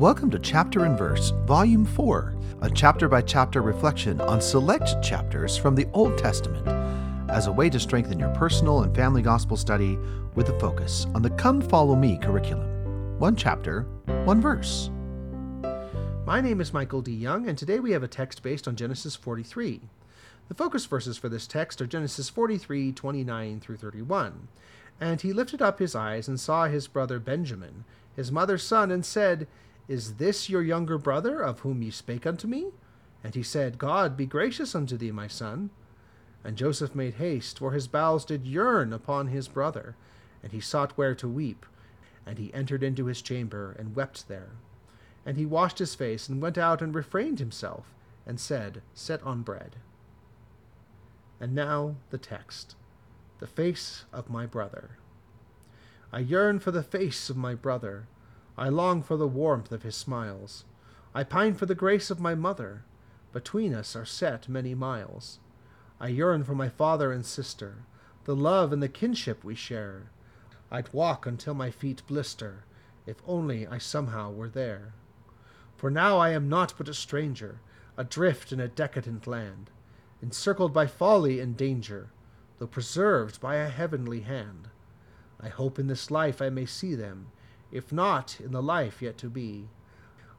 Welcome to Chapter and Verse, Volume 4, a chapter by chapter reflection on select chapters from the Old Testament as a way to strengthen your personal and family gospel study with a focus on the Come Follow Me curriculum. One chapter, one verse. My name is Michael D. Young, and today we have a text based on Genesis 43. The focus verses for this text are Genesis 43 29 through 31. And he lifted up his eyes and saw his brother Benjamin, his mother's son, and said, Is this your younger brother, of whom ye spake unto me? And he said, God be gracious unto thee, my son. And Joseph made haste, for his bowels did yearn upon his brother, and he sought where to weep. And he entered into his chamber, and wept there. And he washed his face, and went out and refrained himself, and said, Set on bread. And now the text the face of my brother. I yearn for the face of my brother. I long for the warmth of his smiles. I pine for the grace of my mother. Between us are set many miles. I yearn for my father and sister, the love and the kinship we share. I'd walk until my feet blister, if only I somehow were there. For now I am naught but a stranger, adrift in a decadent land, encircled by folly and danger, though preserved by a heavenly hand. I hope in this life I may see them, if not in the life yet to be.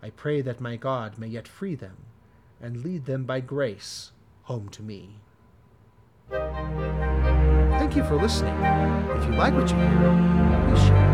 I pray that my God may yet free them, and lead them by grace home to me. Thank you for listening. If you like what you hear, please share.